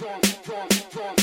Bye.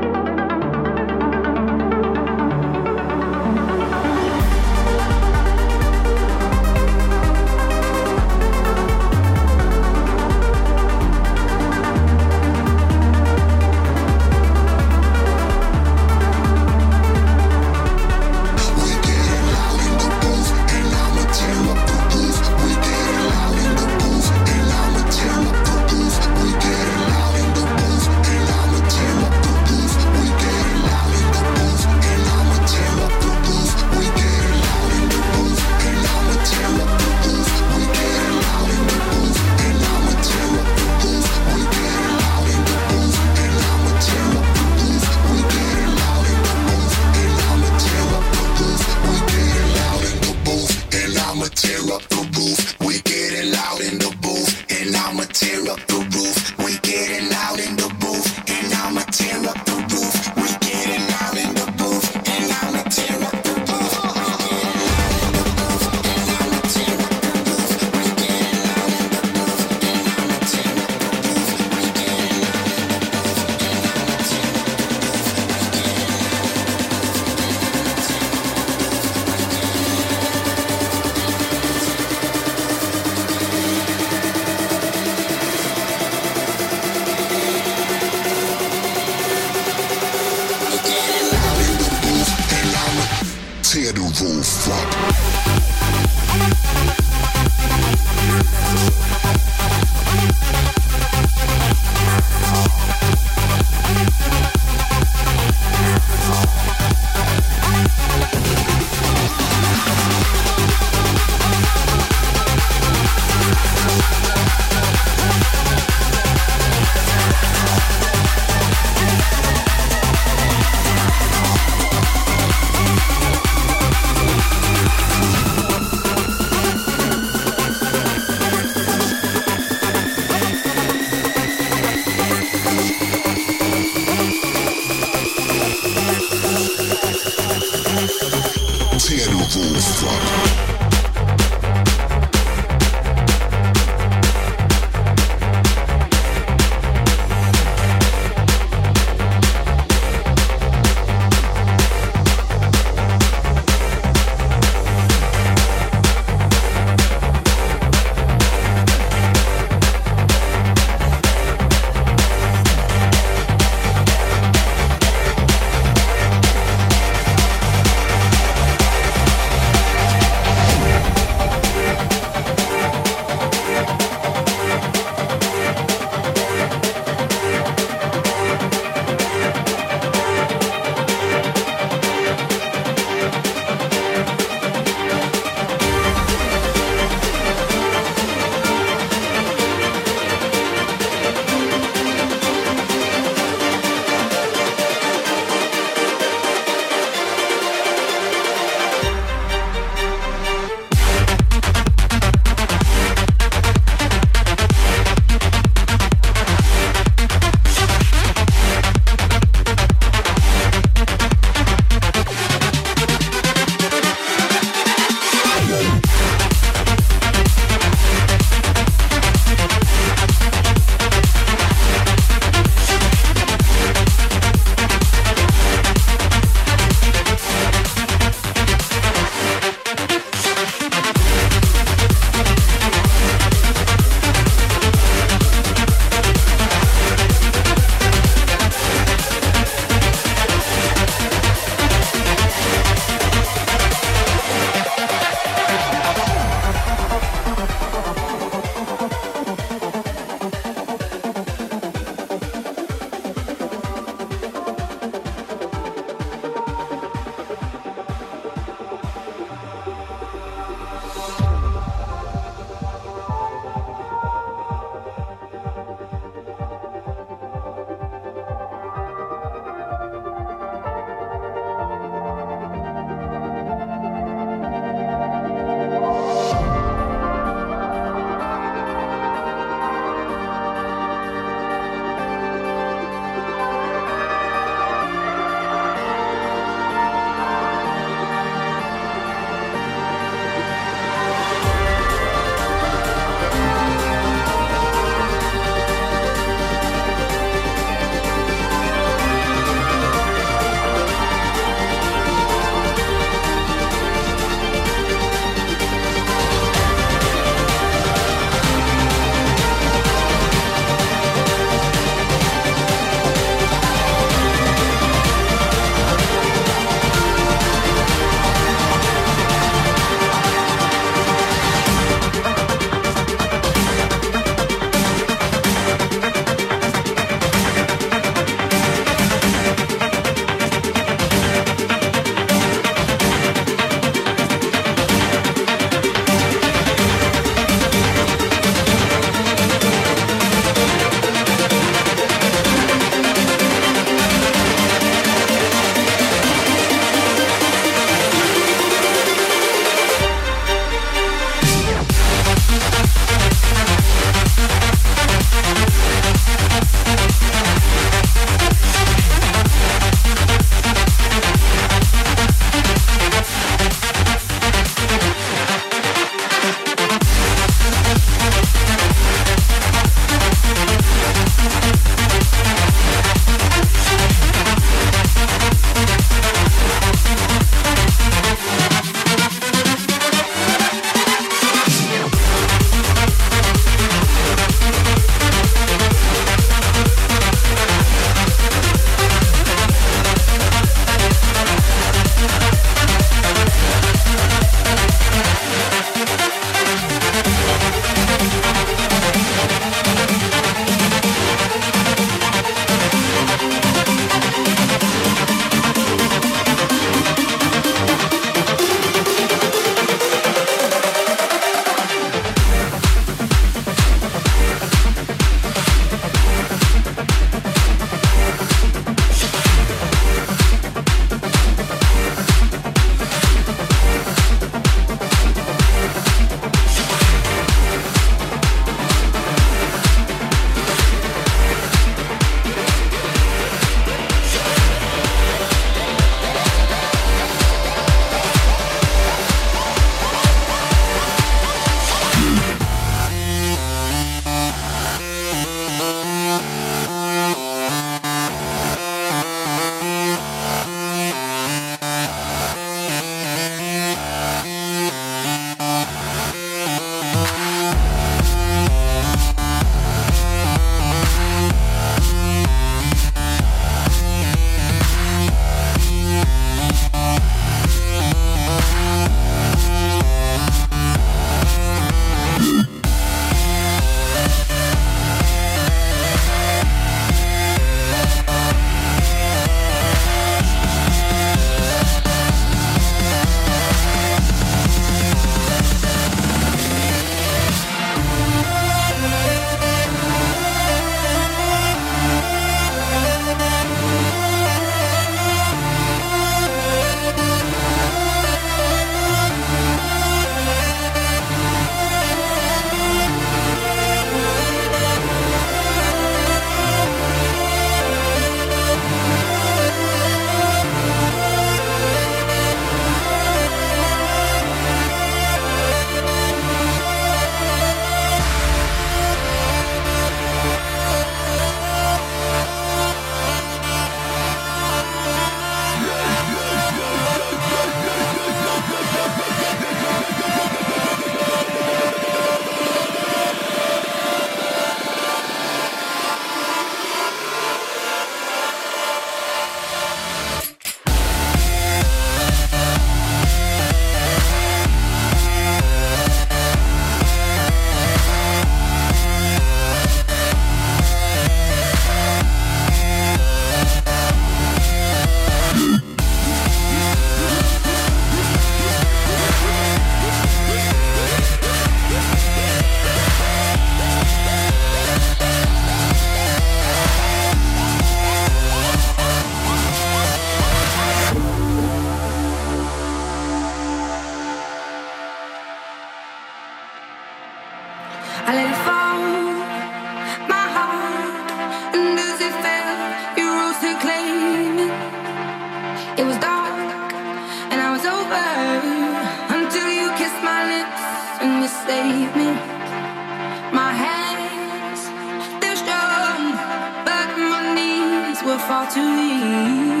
Knees were far